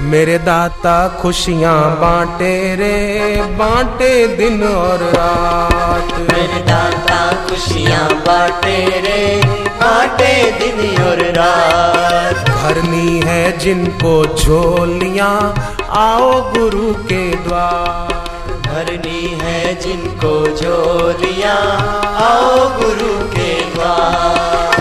मेरे दाता खुशियाँ बांटे रे बांटे दिन और रात। मेरे दाता खुशियाँ बांटे रे बांटे दिन और रात। भरनी है जिनको झोलियाँ आओ गुरु के द्वार। भरनी है जिनको झोलियाँ आओ गुरु के द्वार।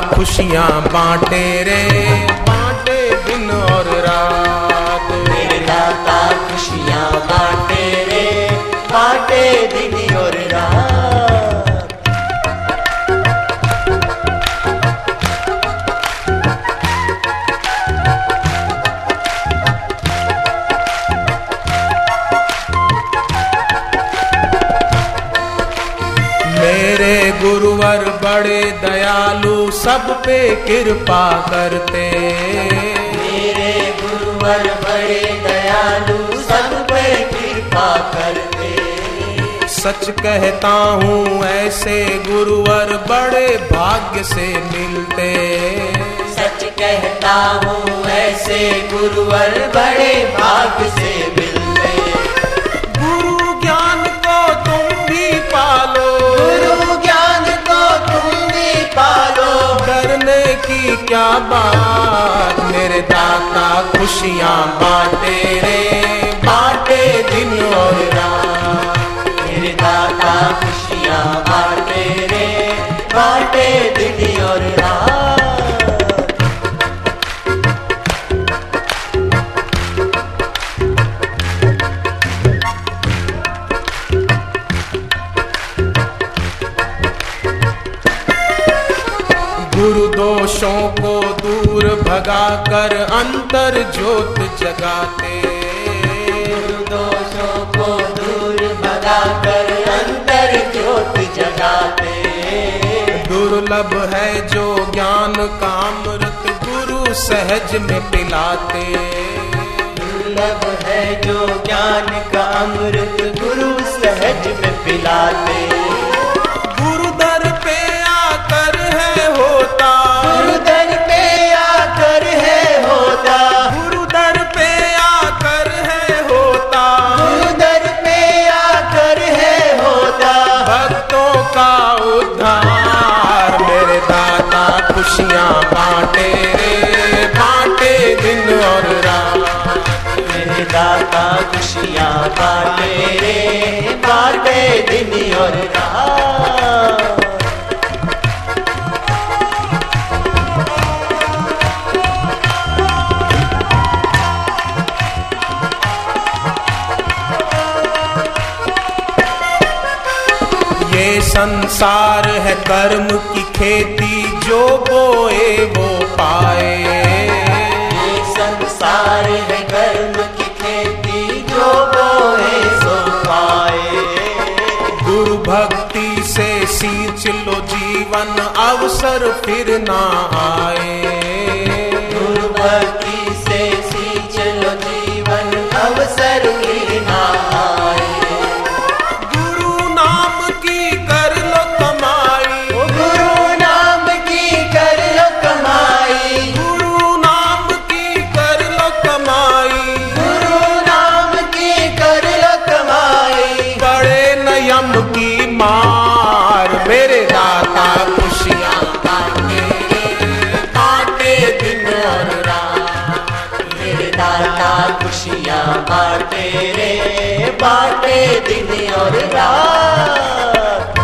खुशियाँ बांटे रे। बांटे दिन और सब पे कृपा करते। मेरे गुरुवर बड़े दयालु सब पे कृपा करते। सच कहता हूँ ऐसे गुरुवर बड़े भाग्य से मिलते। सच कहता हूँ ऐसे गुरुवर बड़े बात? मेरे दाता खुशियाँ बांटे रे बांटे दिन और रात। गुरु दोषों को दूर भगाकर अंतर ज्योत जगाते। दोषों को दूर भगाकर अंतर ज्योत जगाते। दुर्लभ है जो ज्ञान का अमृत गुरु सहज में पिलाते। दुर्लभ है जो ज्ञान का अमृत गुरु सहज में पिलाते। खुशियाँ बांटे रे बांटे दिन और ये संसार है कर्म की खेती, जो बोए वो पाए। संसार है जीवन अवसर फिर ना आए। खुशियाँ बांटे रे, बांटे दिन और रात।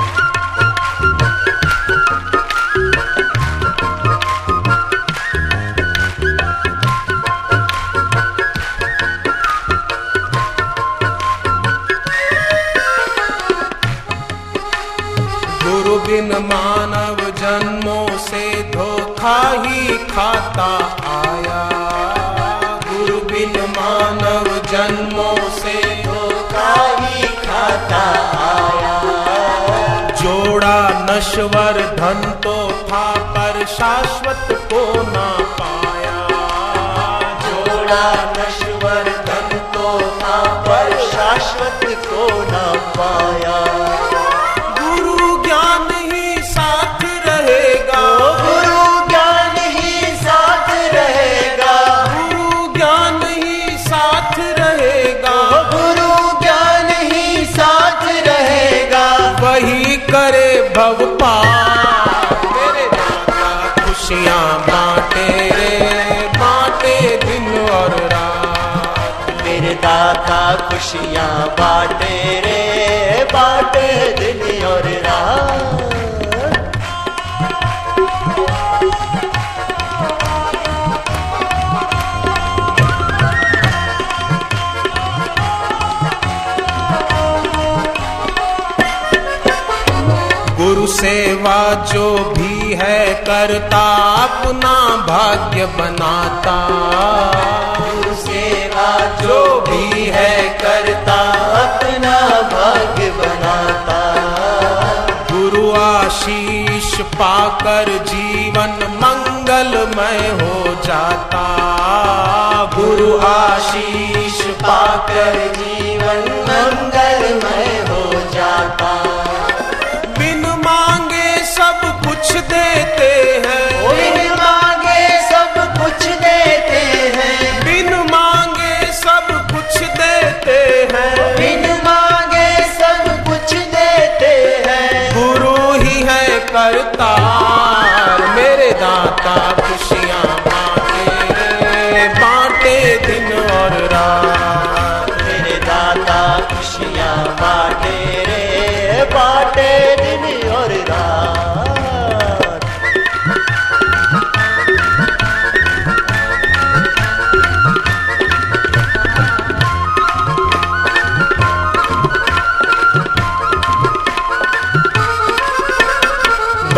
गुरु बिन मानव जन्मों से धोखा ही खाता आया। आया जोड़ा नश्वर धन तो था, पर शाश्वत को ना पाया। जोड़ा नश्वर धन तो था, पर शाश्वत को ना पाया। दाता खुशियाँ बांटे रे, बांटे दिन और गुरु सेवा जो भी है करता, अपना भाग्य बनाता। गुरु जो भी है करता अपना भाग्य बनाता। गुरु आशीष पाकर जीवन मंगलमय हो जाता। गुरु आशीष पाकर जीवन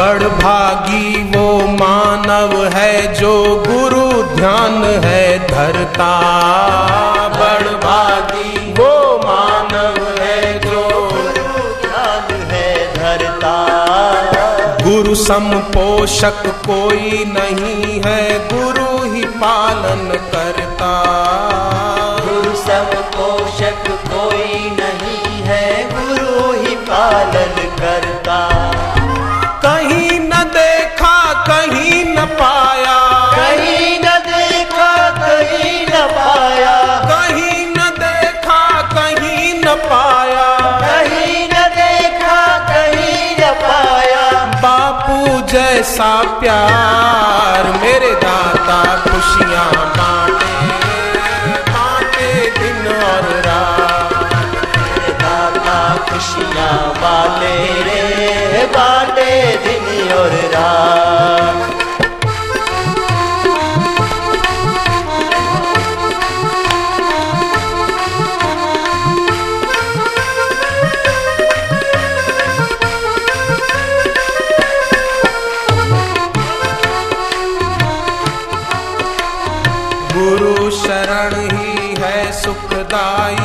बड़ भागी वो मानव है जो गुरु ध्यान है धरता। बड़ भागी वो मानव है जो गुरु ध्यान है धरता गुरु सम पोषक कोई नहीं है, गुरु ही पालन करता। जैसा प्यार, मेरे दाता खुशियाँ बांटे बांटे दिन और रात। मेरे दाता खुशियाँ वाले रे, बाटे दिन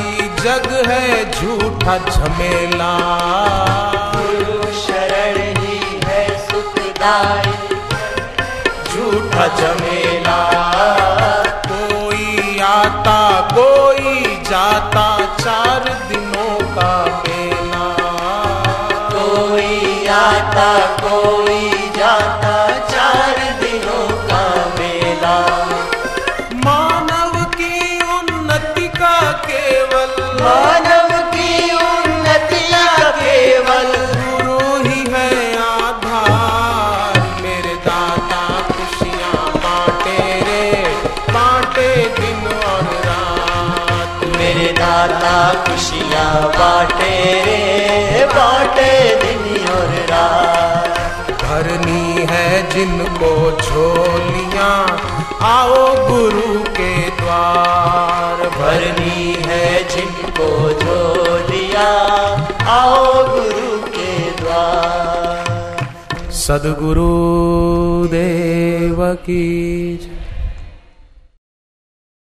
सुखदाई जग है झूठा झमेला। शरण ही है सुखदाई। झूठा झमेला। कोई आता कोई जाता चार दिनों का मेला। कोई आता कोई खुशियाँ बाटे रे बांटे दिन और रात। भरनी है जिनको झोलियाँ आओ गुरु के द्वार। भरनी है जिनको झोलिया आओ गुरु के द्वार। सदगुरु देव की।